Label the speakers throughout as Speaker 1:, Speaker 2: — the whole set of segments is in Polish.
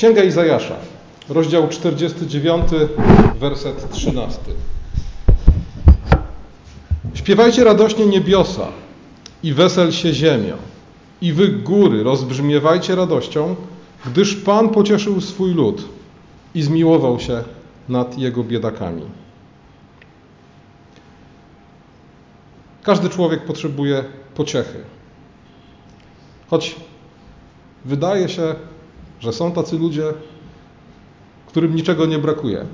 Speaker 1: Księga Izajasza, rozdział 49, werset 13. Śpiewajcie radośnie niebiosa i wesel się ziemia, i wy góry rozbrzmiewajcie radością, gdyż Pan pocieszył swój lud i zmiłował się nad jego biedakami. Każdy człowiek potrzebuje pociechy. Choć wydaje się, że są tacy ludzie, którym niczego nie brakuje.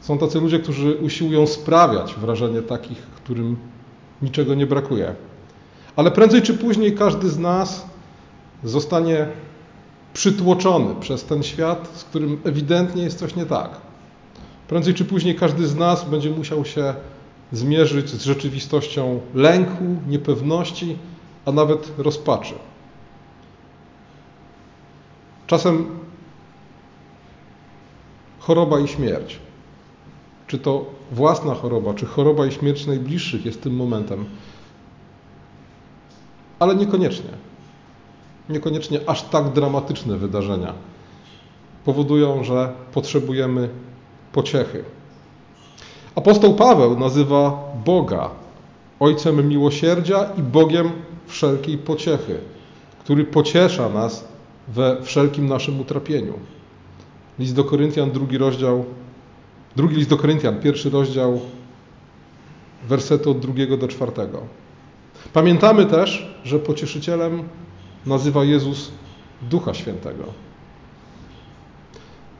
Speaker 1: Są tacy ludzie, którzy usiłują sprawiać wrażenie takich, którym niczego nie brakuje. Ale prędzej czy później każdy z nas zostanie przytłoczony przez ten świat, z którym ewidentnie jest coś nie tak. Prędzej czy później każdy z nas będzie musiał się zmierzyć z rzeczywistością lęku, niepewności, a nawet rozpaczy. Czasem choroba i śmierć, czy to własna choroba, czy choroba i śmierć najbliższych jest tym momentem, ale niekoniecznie. Niekoniecznie aż tak dramatyczne wydarzenia powodują, że potrzebujemy pociechy. Apostoł Paweł nazywa Boga Ojcem miłosierdzia i Bogiem wszelkiej pociechy, który pociesza nas we wszelkim naszym utrapieniu. List do Koryntian, drugi rozdział, drugi list do Koryntian, pierwszy rozdział, wersety od drugiego do czwartego. Pamiętamy też, że pocieszycielem nazywa Jezus Ducha Świętego.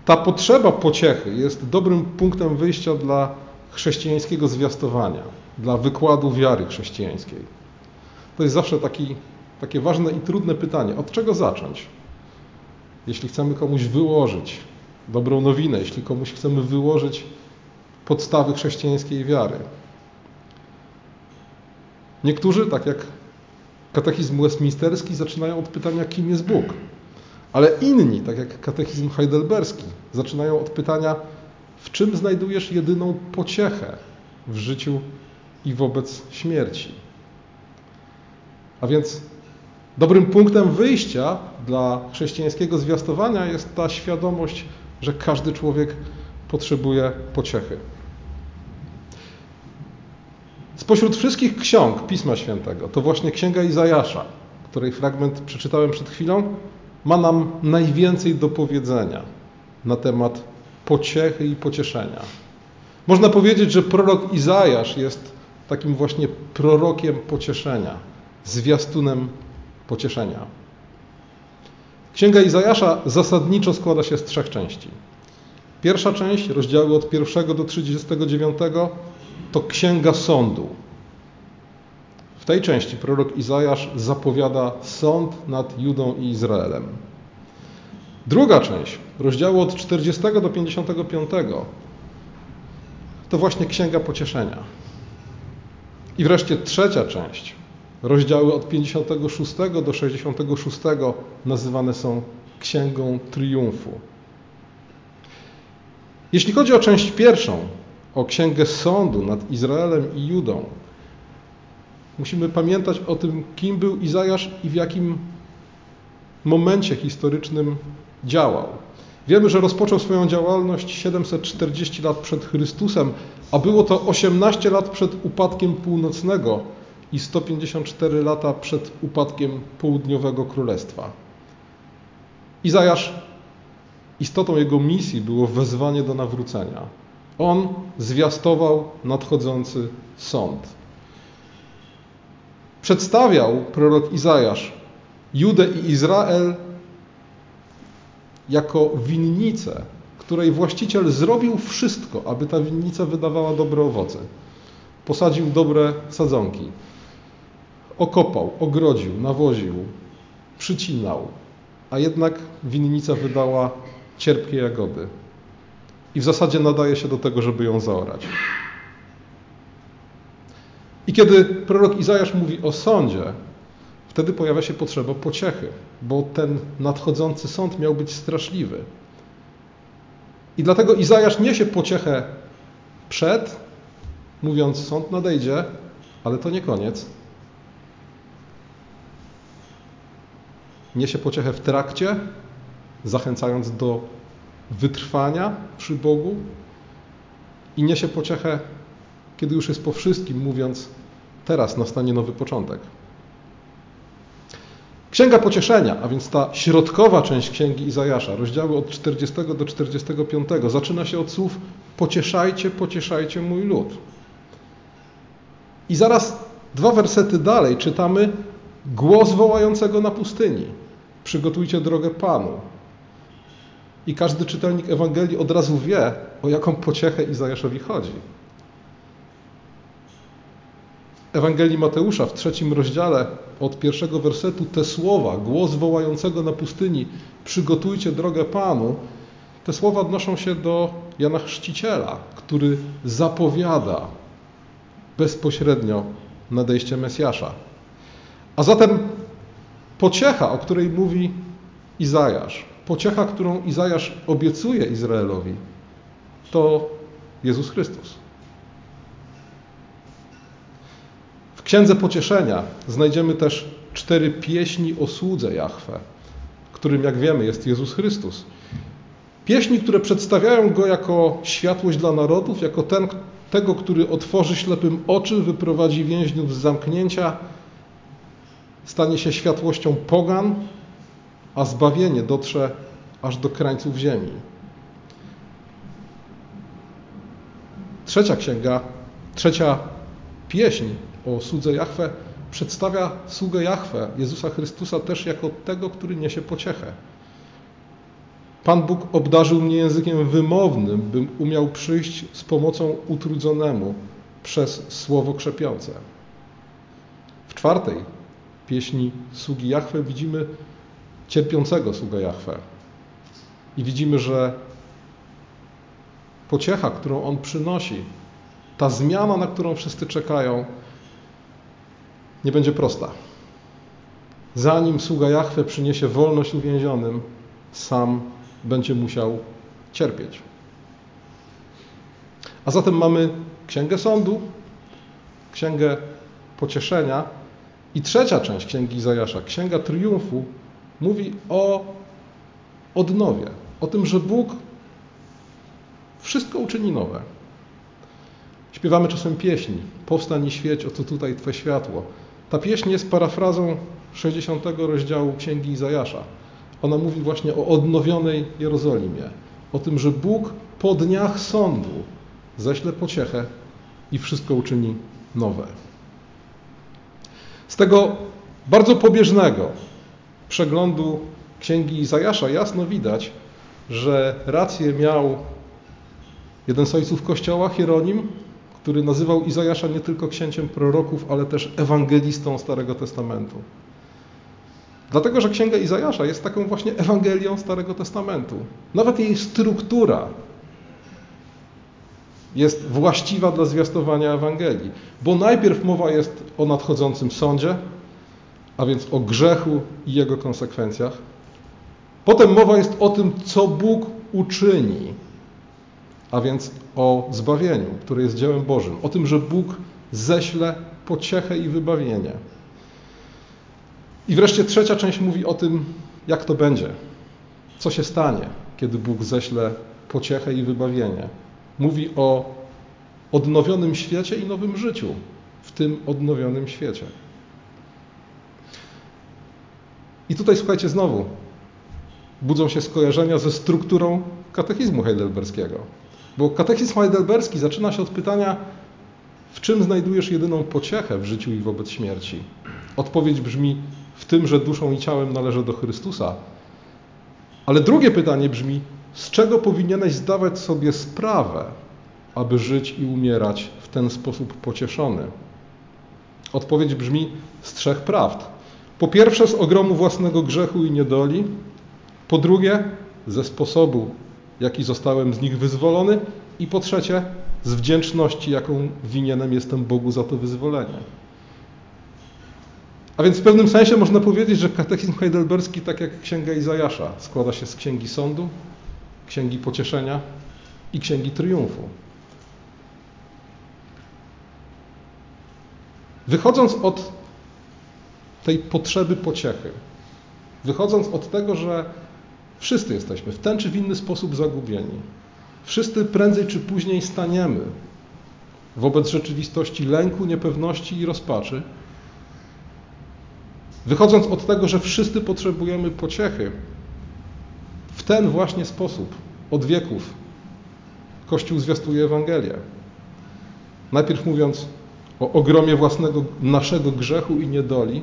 Speaker 1: Ta potrzeba pociechy jest dobrym punktem wyjścia dla chrześcijańskiego zwiastowania, dla wykładu wiary chrześcijańskiej. To jest zawsze taki, takie ważne i trudne pytanie. Od czego zacząć? Jeśli chcemy komuś wyłożyć dobrą nowinę, jeśli komuś chcemy wyłożyć podstawy chrześcijańskiej wiary. Niektórzy, tak jak katechizm westminsterski, zaczynają od pytania, kim jest Bóg. Ale inni, tak jak katechizm heidelberski, zaczynają od pytania, w czym znajdujesz jedyną pociechę w życiu i wobec śmierci. A więc dobrym punktem wyjścia dla chrześcijańskiego zwiastowania jest ta świadomość, że każdy człowiek potrzebuje pociechy. Spośród wszystkich ksiąg Pisma Świętego, to właśnie Księga Izajasza, której fragment przeczytałem przed chwilą, ma nam najwięcej do powiedzenia na temat pociechy i pocieszenia. Można powiedzieć, że prorok Izajasz jest takim właśnie prorokiem pocieszenia, zwiastunem pocieszenia. Księga Izajasza zasadniczo składa się z trzech części. Pierwsza część, rozdziały od 1 do 39, to księga sądu. W tej części prorok Izajasz zapowiada sąd nad Judą i Izraelem. Druga część, rozdziału od 40 do 55, to właśnie księga pocieszenia. I wreszcie trzecia część, rozdziały od 56 do 66 nazywane są księgą triumfu. Jeśli chodzi o część pierwszą, o księgę sądu nad Izraelem i Judą, musimy pamiętać o tym, kim był Izajasz i w jakim momencie historycznym działał. Wiemy, że rozpoczął swoją działalność 740 lat przed Chrystusem, a było to 18 lat przed upadkiem północnego i 154 lata przed upadkiem południowego królestwa. Izajasz, istotą jego misji było wezwanie do nawrócenia. On zwiastował nadchodzący sąd. Przedstawiał prorok Izajasz Judę i Izrael jako winnicę, której właściciel zrobił wszystko, aby ta winnica wydawała dobre owoce. Posadził dobre sadzonki, okopał, ogrodził, nawoził, przycinał, a jednak winnica wydała cierpkie jagody. I w zasadzie nadaje się do tego, żeby ją zaorać. I kiedy prorok Izajasz mówi o sądzie, wtedy pojawia się potrzeba pociechy, bo ten nadchodzący sąd miał być straszliwy. I dlatego Izajasz niesie pociechę przed, mówiąc, sąd nadejdzie, ale to nie koniec. Niesie pociechę w trakcie zachęcając do wytrwania przy Bogu i niesie pociechę, kiedy już jest po wszystkim, mówiąc: Teraz nastanie nowy początek. Księga Pocieszenia, a więc ta środkowa część Księgi Izajasza, rozdziały od 40 do 45, zaczyna się od słów pocieszajcie, pocieszajcie mój lud. I zaraz dwa wersety dalej czytamy głos wołającego na pustyni. Przygotujcie drogę Panu. I każdy czytelnik Ewangelii od razu wie, o jaką pociechę Izajaszowi chodzi. Ewangelii Mateusza w trzecim rozdziale od pierwszego wersetu te słowa, głos wołającego na pustyni, przygotujcie drogę Panu, te słowa odnoszą się do Jana Chrzciciela, który zapowiada bezpośrednio nadejście Mesjasza. A zatem pociecha, o której mówi Izajasz, pociecha, którą Izajasz obiecuje Izraelowi, to Jezus Chrystus. W Księdze Pocieszenia znajdziemy też cztery pieśni o słudze Jahwe, którym, jak wiemy, jest Jezus Chrystus. Pieśni, które przedstawiają Go jako światłość dla narodów, jako ten, tego, który otworzy ślepym oczy, wyprowadzi więźniów z zamknięcia, stanie się światłością pogan, a zbawienie dotrze aż do krańców ziemi. Trzecia księga, trzecia pieśń o słudze Jahwe przedstawia sługę Jahwe, Jezusa Chrystusa też jako tego, który niesie pociechę. Pan Bóg obdarzył mnie językiem wymownym, bym umiał przyjść z pomocą utrudzonemu przez słowo krzepiące. W czwartej pieśni sługi Jahwe widzimy cierpiącego sługę Jahwe. I widzimy, że pociecha, którą on przynosi, ta zmiana, na którą wszyscy czekają, nie będzie prosta. Zanim sługa Jahwe przyniesie wolność uwięzionym, sam będzie musiał cierpieć. A zatem mamy Księgę Sądu, Księgę Pocieszenia i trzecia część Księgi Izajasza, Księga Triumfu, mówi o odnowie, o tym, że Bóg wszystko uczyni nowe. Śpiewamy czasem pieśni, powstań i świeć, oto tutaj Twe światło. Ta pieśń jest parafrazą 60 rozdziału Księgi Izajasza. Ona mówi właśnie o odnowionej Jerozolimie, o tym, że Bóg po dniach sądu ześle pociechę i wszystko uczyni nowe. Z tego bardzo pobieżnego przeglądu Księgi Izajasza jasno widać, że rację miał jeden z ojców Kościoła, Hieronim, który nazywał Izajasza nie tylko księciem proroków, ale też ewangelistą Starego Testamentu. Dlatego, że Księga Izajasza jest taką właśnie Ewangelią Starego Testamentu. Nawet jej struktura jest właściwa dla zwiastowania Ewangelii, bo najpierw mowa jest o nadchodzącym sądzie, a więc o grzechu i jego konsekwencjach. Potem mowa jest o tym, co Bóg uczyni, a więc o zbawieniu, które jest dziełem Bożym, o tym, że Bóg ześle pociechę i wybawienie. I wreszcie trzecia część mówi o tym, jak to będzie, co się stanie, kiedy Bóg ześle pociechę i wybawienie. Mówi o odnowionym świecie i nowym życiu w tym odnowionym świecie. I tutaj słuchajcie znowu, budzą się skojarzenia ze strukturą katechizmu heidelberskiego. Bo katechizm heidelberski zaczyna się od pytania, w czym znajdujesz jedyną pociechę w życiu i wobec śmierci? Odpowiedź brzmi, w tym, że duszą i ciałem należę do Chrystusa. Ale drugie pytanie brzmi, z czego powinieneś zdawać sobie sprawę, aby żyć i umierać w ten sposób pocieszony? Odpowiedź brzmi z trzech prawd. Po pierwsze, z ogromu własnego grzechu i niedoli. Po drugie, ze sposobu, jaki zostałem z nich wyzwolony. I po trzecie, z wdzięczności, jaką winienem jestem Bogu za to wyzwolenie. A więc w pewnym sensie można powiedzieć, że katechizm heidelberski, tak jak księga Izajasza, składa się z księgi sądu, księgi pocieszenia i księgi triumfu. Wychodząc od tej potrzeby pociechy, wychodząc od tego, że Wszyscy jesteśmy w ten czy w inny sposób zagubieni. Wszyscy prędzej czy później staniemy wobec rzeczywistości lęku, niepewności i rozpaczy. Wychodząc od tego, że wszyscy potrzebujemy pociechy, ten właśnie sposób od wieków Kościół zwiastuje Ewangelię. Najpierw mówiąc o ogromie własnego naszego grzechu i niedoli,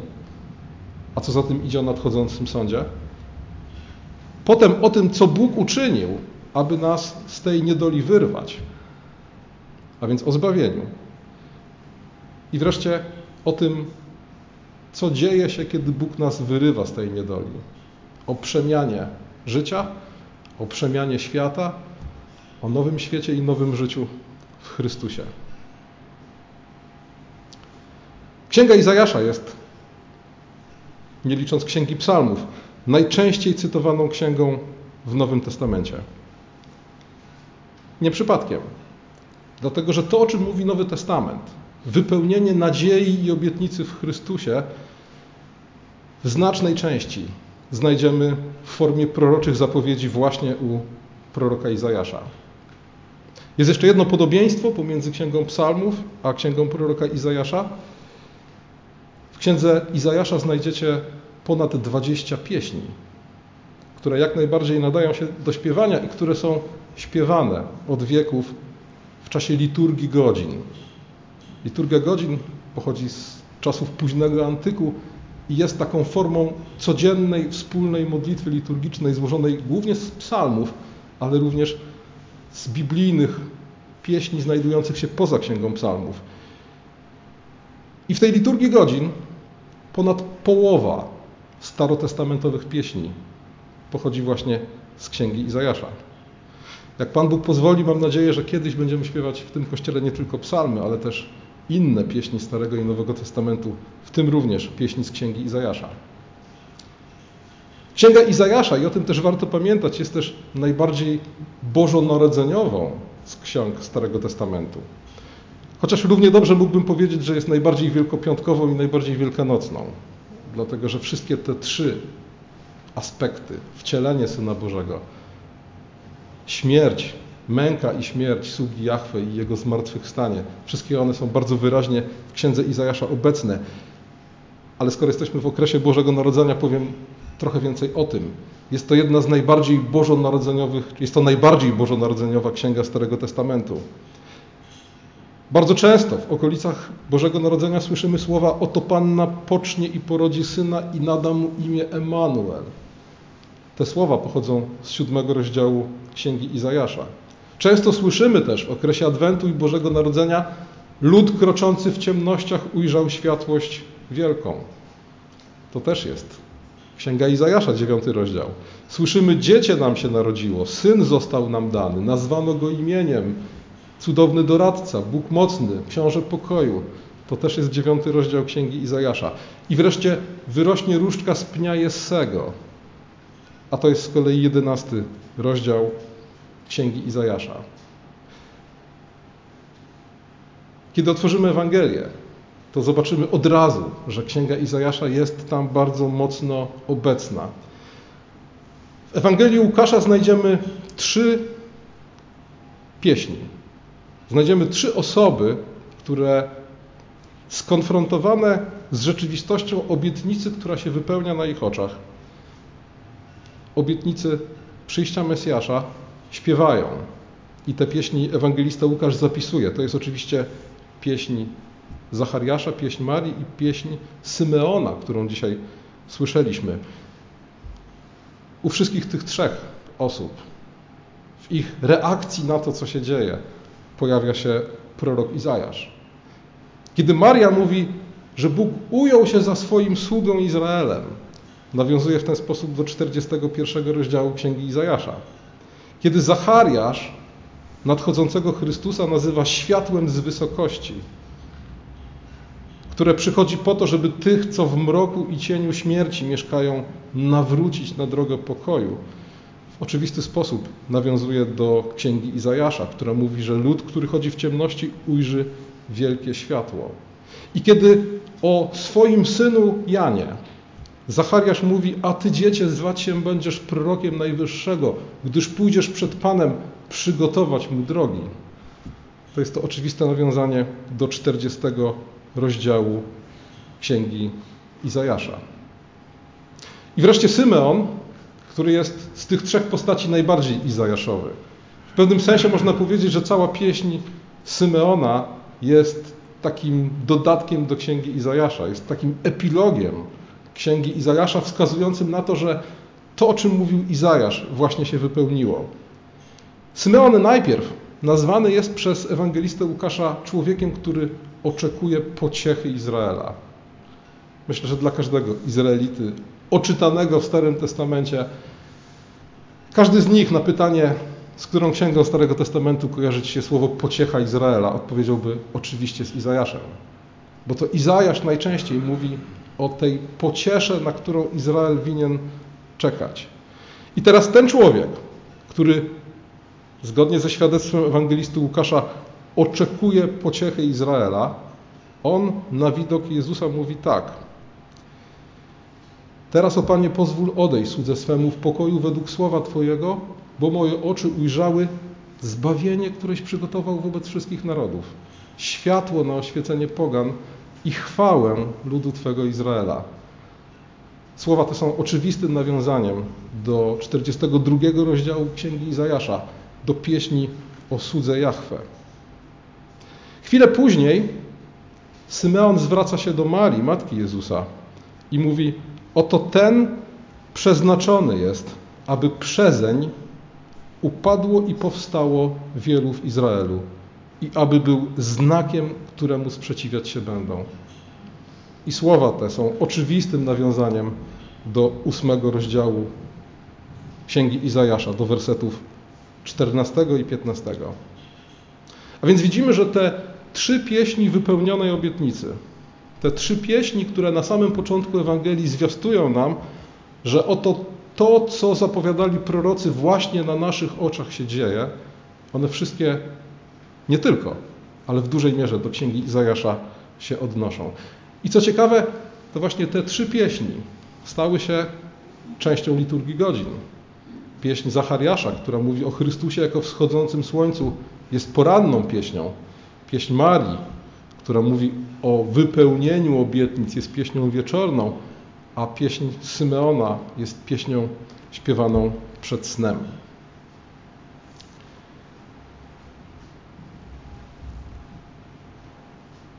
Speaker 1: a co za tym idzie o nadchodzącym sądzie. Potem o tym, co Bóg uczynił, aby nas z tej niedoli wyrwać, a więc o zbawieniu. I wreszcie o tym, co dzieje się, kiedy Bóg nas wyrywa z tej niedoli. O przemianie życia, o przemianie świata, o nowym świecie i nowym życiu w Chrystusie. Księga Izajasza jest, nie licząc Księgi Psalmów, najczęściej cytowaną księgą w Nowym Testamencie. Nie przypadkiem. Dlatego, że to, o czym mówi Nowy Testament, wypełnienie nadziei i obietnicy w Chrystusie, w znacznej części znajdziemy w formie proroczych zapowiedzi właśnie u proroka Izajasza. Jest jeszcze jedno podobieństwo pomiędzy Księgą Psalmów a Księgą proroka Izajasza. W Księdze Izajasza znajdziecie ponad 20 pieśni, które jak najbardziej nadają się do śpiewania i które są śpiewane od wieków w czasie liturgii godzin. Liturgia godzin pochodzi z czasów późnego antyku i jest taką formą codziennej, wspólnej modlitwy liturgicznej złożonej głównie z psalmów, ale również z biblijnych pieśni znajdujących się poza Księgą Psalmów. I w tej liturgii godzin ponad połowa starotestamentowych pieśni pochodzi właśnie z Księgi Izajasza. Jak Pan Bóg pozwoli, mam nadzieję, że kiedyś będziemy śpiewać w tym kościele nie tylko psalmy, ale też inne pieśni Starego i Nowego Testamentu, w tym również pieśni z Księgi Izajasza. Księga Izajasza, i o tym też warto pamiętać, jest też najbardziej bożonarodzeniową z ksiąg Starego Testamentu. Chociaż równie dobrze mógłbym powiedzieć, że jest najbardziej wielkopiątkową i najbardziej wielkanocną, dlatego że wszystkie te trzy aspekty, wcielenie Syna Bożego, śmierć, męka i śmierć sługi Jahwe i Jego zmartwychwstanie, wszystkie one są bardzo wyraźnie w Księdze Izajasza obecne. Ale skoro jesteśmy w okresie Bożego Narodzenia, powiem trochę więcej o tym. Jest to jedna z najbardziej bożonarodzeniowych, jest to najbardziej bożonarodzeniowa księga Starego Testamentu. Bardzo często w okolicach Bożego Narodzenia słyszymy słowa oto Panna pocznie i porodzi syna i nada mu imię Emanuel. Te słowa pochodzą z siódmego rozdziału Księgi Izajasza. Często słyszymy też w okresie Adwentu i Bożego Narodzenia lud kroczący w ciemnościach ujrzał światłość wielką. To też jest Księga Izajasza, dziewiąty rozdział. Słyszymy, dziecię nam się narodziło, syn został nam dany, nazwano go imieniem, cudowny doradca, Bóg mocny, książę pokoju. To też jest dziewiąty rozdział Księgi Izajasza. I wreszcie wyrośnie różdżka z pnia Jessego, a to jest z kolei jedenasty rozdział Księgi Izajasza. Kiedy otworzymy Ewangelię, to zobaczymy od razu, że Księga Izajasza jest tam bardzo mocno obecna. W Ewangelii Łukasza znajdziemy trzy pieśni. Znajdziemy trzy osoby, które skonfrontowane z rzeczywistością obietnicy, która się wypełnia na ich oczach, obietnicy przyjścia Mesjasza, śpiewają. I te pieśni ewangelista Łukasz zapisuje. To jest oczywiście pieśń Zachariasza, pieśń Marii i pieśń Symeona, którą dzisiaj słyszeliśmy. U wszystkich tych trzech osób, w ich reakcji na to, co się dzieje, pojawia się prorok Izajasz. Kiedy Maria mówi, że Bóg ujął się za swoim sługą Izraelem, nawiązuje w ten sposób do 41 rozdziału Księgi Izajasza. Kiedy Zachariasz nadchodzącego Chrystusa nazywa światłem z wysokości, które przychodzi po to, żeby tych, co w mroku i cieniu śmierci mieszkają, nawrócić na drogę pokoju. W oczywisty sposób nawiązuje do księgi Izajasza, która mówi, że lud, który chodzi w ciemności, ujrzy wielkie światło. I kiedy o swoim synu Janie Zachariasz mówi, a ty dziecię zwać się będziesz prorokiem Najwyższego, gdyż pójdziesz przed Panem przygotować mu drogi. To jest to oczywiste nawiązanie do 40 rozdziału Księgi Izajasza. I wreszcie Symeon, który jest z tych trzech postaci najbardziej izajaszowy. W pewnym sensie można powiedzieć, że cała pieśń Symeona jest takim dodatkiem do Księgi Izajasza, jest takim epilogiem Księgi Izajasza, wskazującym na to, że to, o czym mówił Izajasz, właśnie się wypełniło. Symeon najpierw nazwany jest przez ewangelistę Łukasza człowiekiem, który oczekuje pociechy Izraela. Myślę, że dla każdego Izraelity oczytanego w Starym Testamencie, każdy z nich na pytanie, z którą księgą Starego Testamentu kojarzy się słowo pociecha Izraela, odpowiedziałby oczywiście z Izajaszem. Bo to Izajasz najczęściej mówi o tej pociesze, na którą Izrael winien czekać. I teraz ten człowiek, który zgodnie ze świadectwem ewangelisty Łukasza oczekuje pociechy Izraela, on na widok Jezusa mówi tak. Teraz, o Panie, pozwól odejść słudze swemu w pokoju według słowa Twojego, bo moje oczy ujrzały zbawienie, któreś przygotował wobec wszystkich narodów, światło na oświecenie pogan i chwałę ludu Twego Izraela. Słowa te są oczywistym nawiązaniem do 42 rozdziału Księgi Izajasza, do pieśni o słudze Jahwe. Chwilę później Symeon zwraca się do Marii, matki Jezusa i mówi: Oto ten przeznaczony jest, aby przezeń upadło i powstało wielu w Izraelu i aby był znakiem, któremu sprzeciwiać się będą. I słowa te są oczywistym nawiązaniem do ósmego rozdziału Księgi Izajasza, do wersetów 14 i 15. A więc widzimy, że te trzy pieśni wypełnionej obietnicy, te trzy pieśni, które na samym początku Ewangelii zwiastują nam, że oto to, co zapowiadali prorocy, właśnie na naszych oczach się dzieje, one wszystkie nie tylko, ale w dużej mierze do księgi Izajasza się odnoszą. I co ciekawe, to właśnie te trzy pieśni stały się częścią liturgii godzin. Pieśń Zachariasza, która mówi o Chrystusie jako wschodzącym słońcu, jest poranną pieśnią. Pieśń Marii, która mówi o wypełnieniu obietnic, jest pieśnią wieczorną, a pieśń Symeona jest pieśnią śpiewaną przed snem.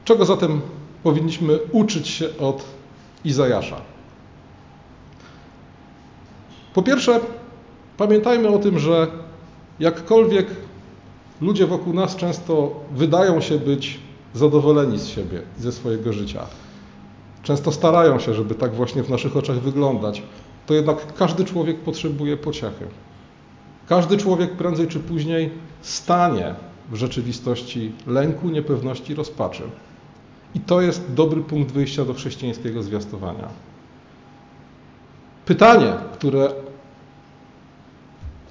Speaker 1: Czego zatem powinniśmy uczyć się od Izajasza? Po pierwsze, pamiętajmy o tym, że jakkolwiek ludzie wokół nas często wydają się być zadowoleni z siebie, ze swojego życia, często starają się, żeby tak właśnie w naszych oczach wyglądać, to jednak każdy człowiek potrzebuje pociechy. Każdy człowiek prędzej czy później stanie w rzeczywistości lęku, niepewności, rozpaczy. I to jest dobry punkt wyjścia do chrześcijańskiego zwiastowania. Pytanie, które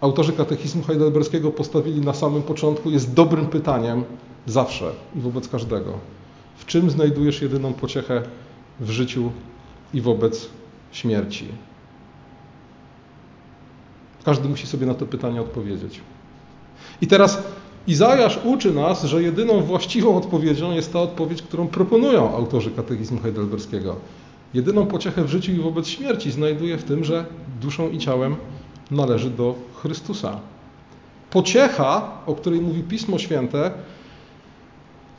Speaker 1: autorzy katechizmu heidelberskiego postawili na samym początku, jest dobrym pytaniem zawsze i wobec każdego. W czym znajdujesz jedyną pociechę w życiu i wobec śmierci? Każdy musi sobie na to pytanie odpowiedzieć. I teraz Izajasz uczy nas, że jedyną właściwą odpowiedzią jest ta odpowiedź, którą proponują autorzy katechizmu heidelberskiego. Jedyną pociechę w życiu i wobec śmierci znajduje w tym, że duszą i ciałem należy do Chrystusa. Pociecha, o której mówi Pismo Święte,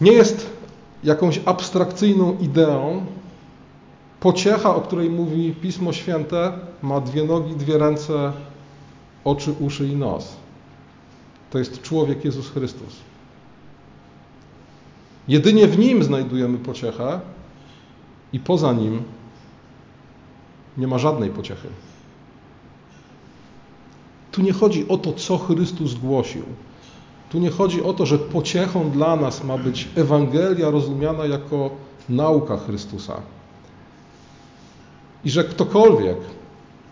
Speaker 1: nie jest jakąś abstrakcyjną ideą. Pociecha, o której mówi Pismo Święte, ma dwie nogi, dwie ręce, oczy, uszy i nos. To jest człowiek Jezus Chrystus. Jedynie w Nim znajdujemy pociechę i poza Nim nie ma żadnej pociechy. Tu nie chodzi o to, co Chrystus głosił. Tu nie chodzi o to, że pociechą dla nas ma być Ewangelia rozumiana jako nauka Chrystusa. I że ktokolwiek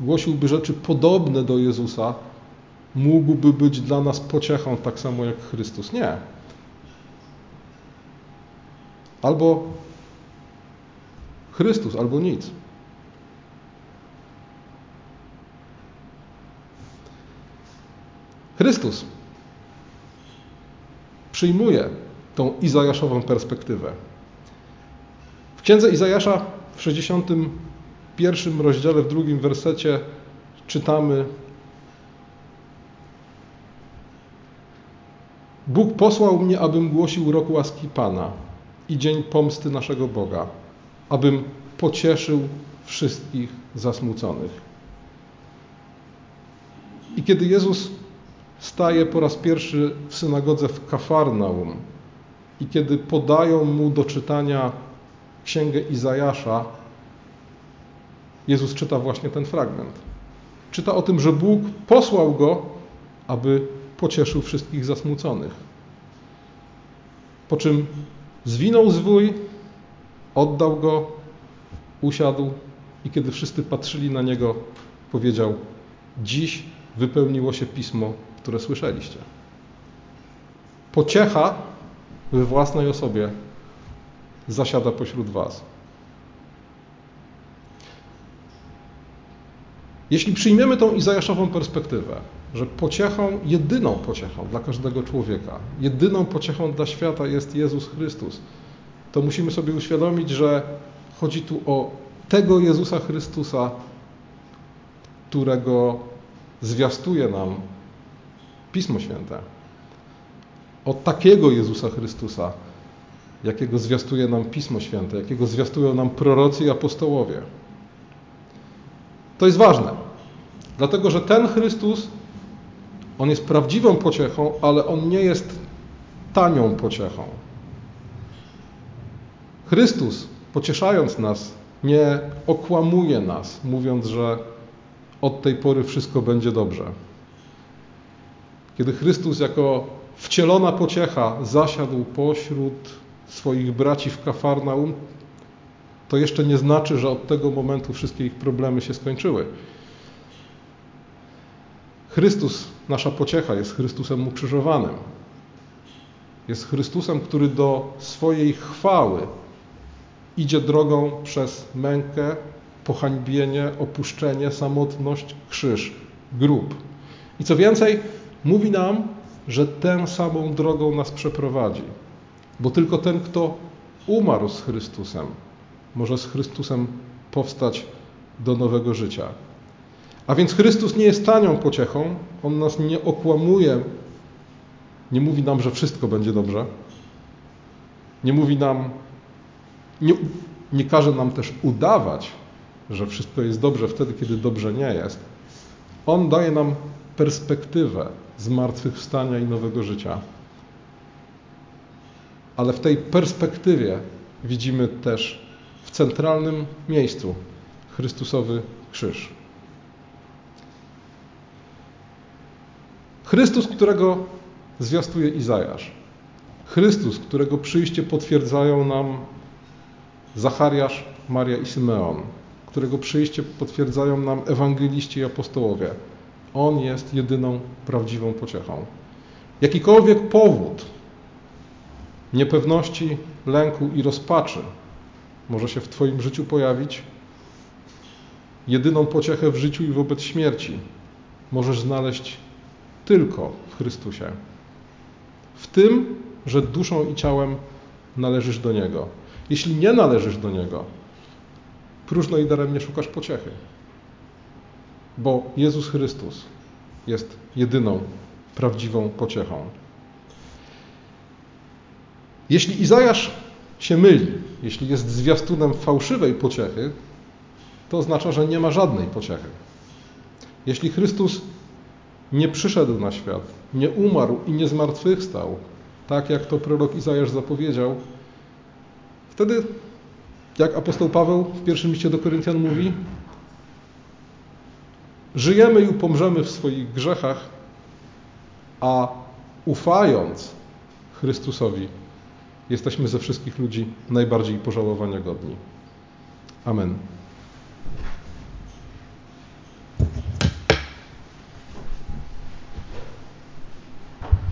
Speaker 1: głosiłby rzeczy podobne do Jezusa, mógłby być dla nas pociechą tak samo jak Chrystus. Nie. Albo Chrystus, albo nic. Chrystus przyjmuje tą Izajaszową perspektywę. W księdze Izajasza w 61 rozdziale, w drugim wersecie czytamy Bóg posłał mnie, abym głosił rok łaski Pana i dzień pomsty naszego Boga, abym pocieszył wszystkich zasmuconych. I kiedy Jezus staje po raz pierwszy w synagodze w Kafarnaum i kiedy podają mu do czytania księgę Izajasza, Jezus czyta właśnie ten fragment. Czyta o tym, że Bóg posłał go, aby pocieszył wszystkich zasmuconych. Po czym zwinął zwój, oddał go, usiadł i kiedy wszyscy patrzyli na niego, powiedział: Dziś wypełniło się pismo, które słyszeliście. Pociecha we własnej osobie zasiada pośród Was. Jeśli przyjmiemy tą Izajaszową perspektywę, że pociechą, jedyną pociechą dla każdego człowieka, jedyną pociechą dla świata jest Jezus Chrystus, to musimy sobie uświadomić, że chodzi tu o tego Jezusa Chrystusa, którego zwiastuje nam Pismo Święte. O takiego Jezusa Chrystusa, jakiego zwiastuje nam Pismo Święte, jakiego zwiastują nam prorocy i apostołowie. To jest ważne, dlatego że ten Chrystus, on jest prawdziwą pociechą, ale on nie jest tanią pociechą. Chrystus, pocieszając nas, nie okłamuje nas, mówiąc, że od tej pory wszystko będzie dobrze. Kiedy Chrystus jako wcielona pociecha zasiadł pośród swoich braci w Kafarnaum, to jeszcze nie znaczy, że od tego momentu wszystkie ich problemy się skończyły. Chrystus, nasza pociecha, jest Chrystusem ukrzyżowanym. Jest Chrystusem, który do swojej chwały idzie drogą przez mękę, pohańbienie, opuszczenie, samotność, krzyż, grób. I co więcej, mówi nam, że tę samą drogą nas przeprowadzi. Bo tylko ten, kto umarł z Chrystusem, może z Chrystusem powstać do nowego życia. A więc Chrystus nie jest tanią pociechą, On nas nie okłamuje, nie mówi nam, że wszystko będzie dobrze, nie mówi nam, nie, nie każe nam też udawać, że wszystko jest dobrze wtedy, kiedy dobrze nie jest. On daje nam perspektywę zmartwychwstania i nowego życia. Ale w tej perspektywie widzimy też w centralnym miejscu Chrystusowy krzyż. Chrystus, którego zwiastuje Izajasz. Chrystus, którego przyjście potwierdzają nam Zachariasz, Maria i Symeon, którego przyjście potwierdzają nam ewangeliści i apostołowie. On jest jedyną prawdziwą pociechą. Jakikolwiek powód niepewności, lęku i rozpaczy może się w Twoim życiu pojawić, jedyną pociechę w życiu i wobec śmierci możesz znaleźć tylko w Chrystusie. W tym, że duszą i ciałem należysz do Niego. Jeśli nie należysz do Niego, próżno i daremnie szukasz pociechy. Bo Jezus Chrystus jest jedyną prawdziwą pociechą. Jeśli Izajasz się myli, jeśli jest zwiastunem fałszywej pociechy, to oznacza, że nie ma żadnej pociechy. Jeśli Chrystus nie przyszedł na świat, nie umarł i nie zmartwychwstał, tak jak to prorok Izajasz zapowiedział, wtedy, jak apostoł Paweł w pierwszym liście do Koryntian mówi, żyjemy i upomrzemy w swoich grzechach, a ufając Chrystusowi, jesteśmy ze wszystkich ludzi najbardziej pożałowania godni. Amen.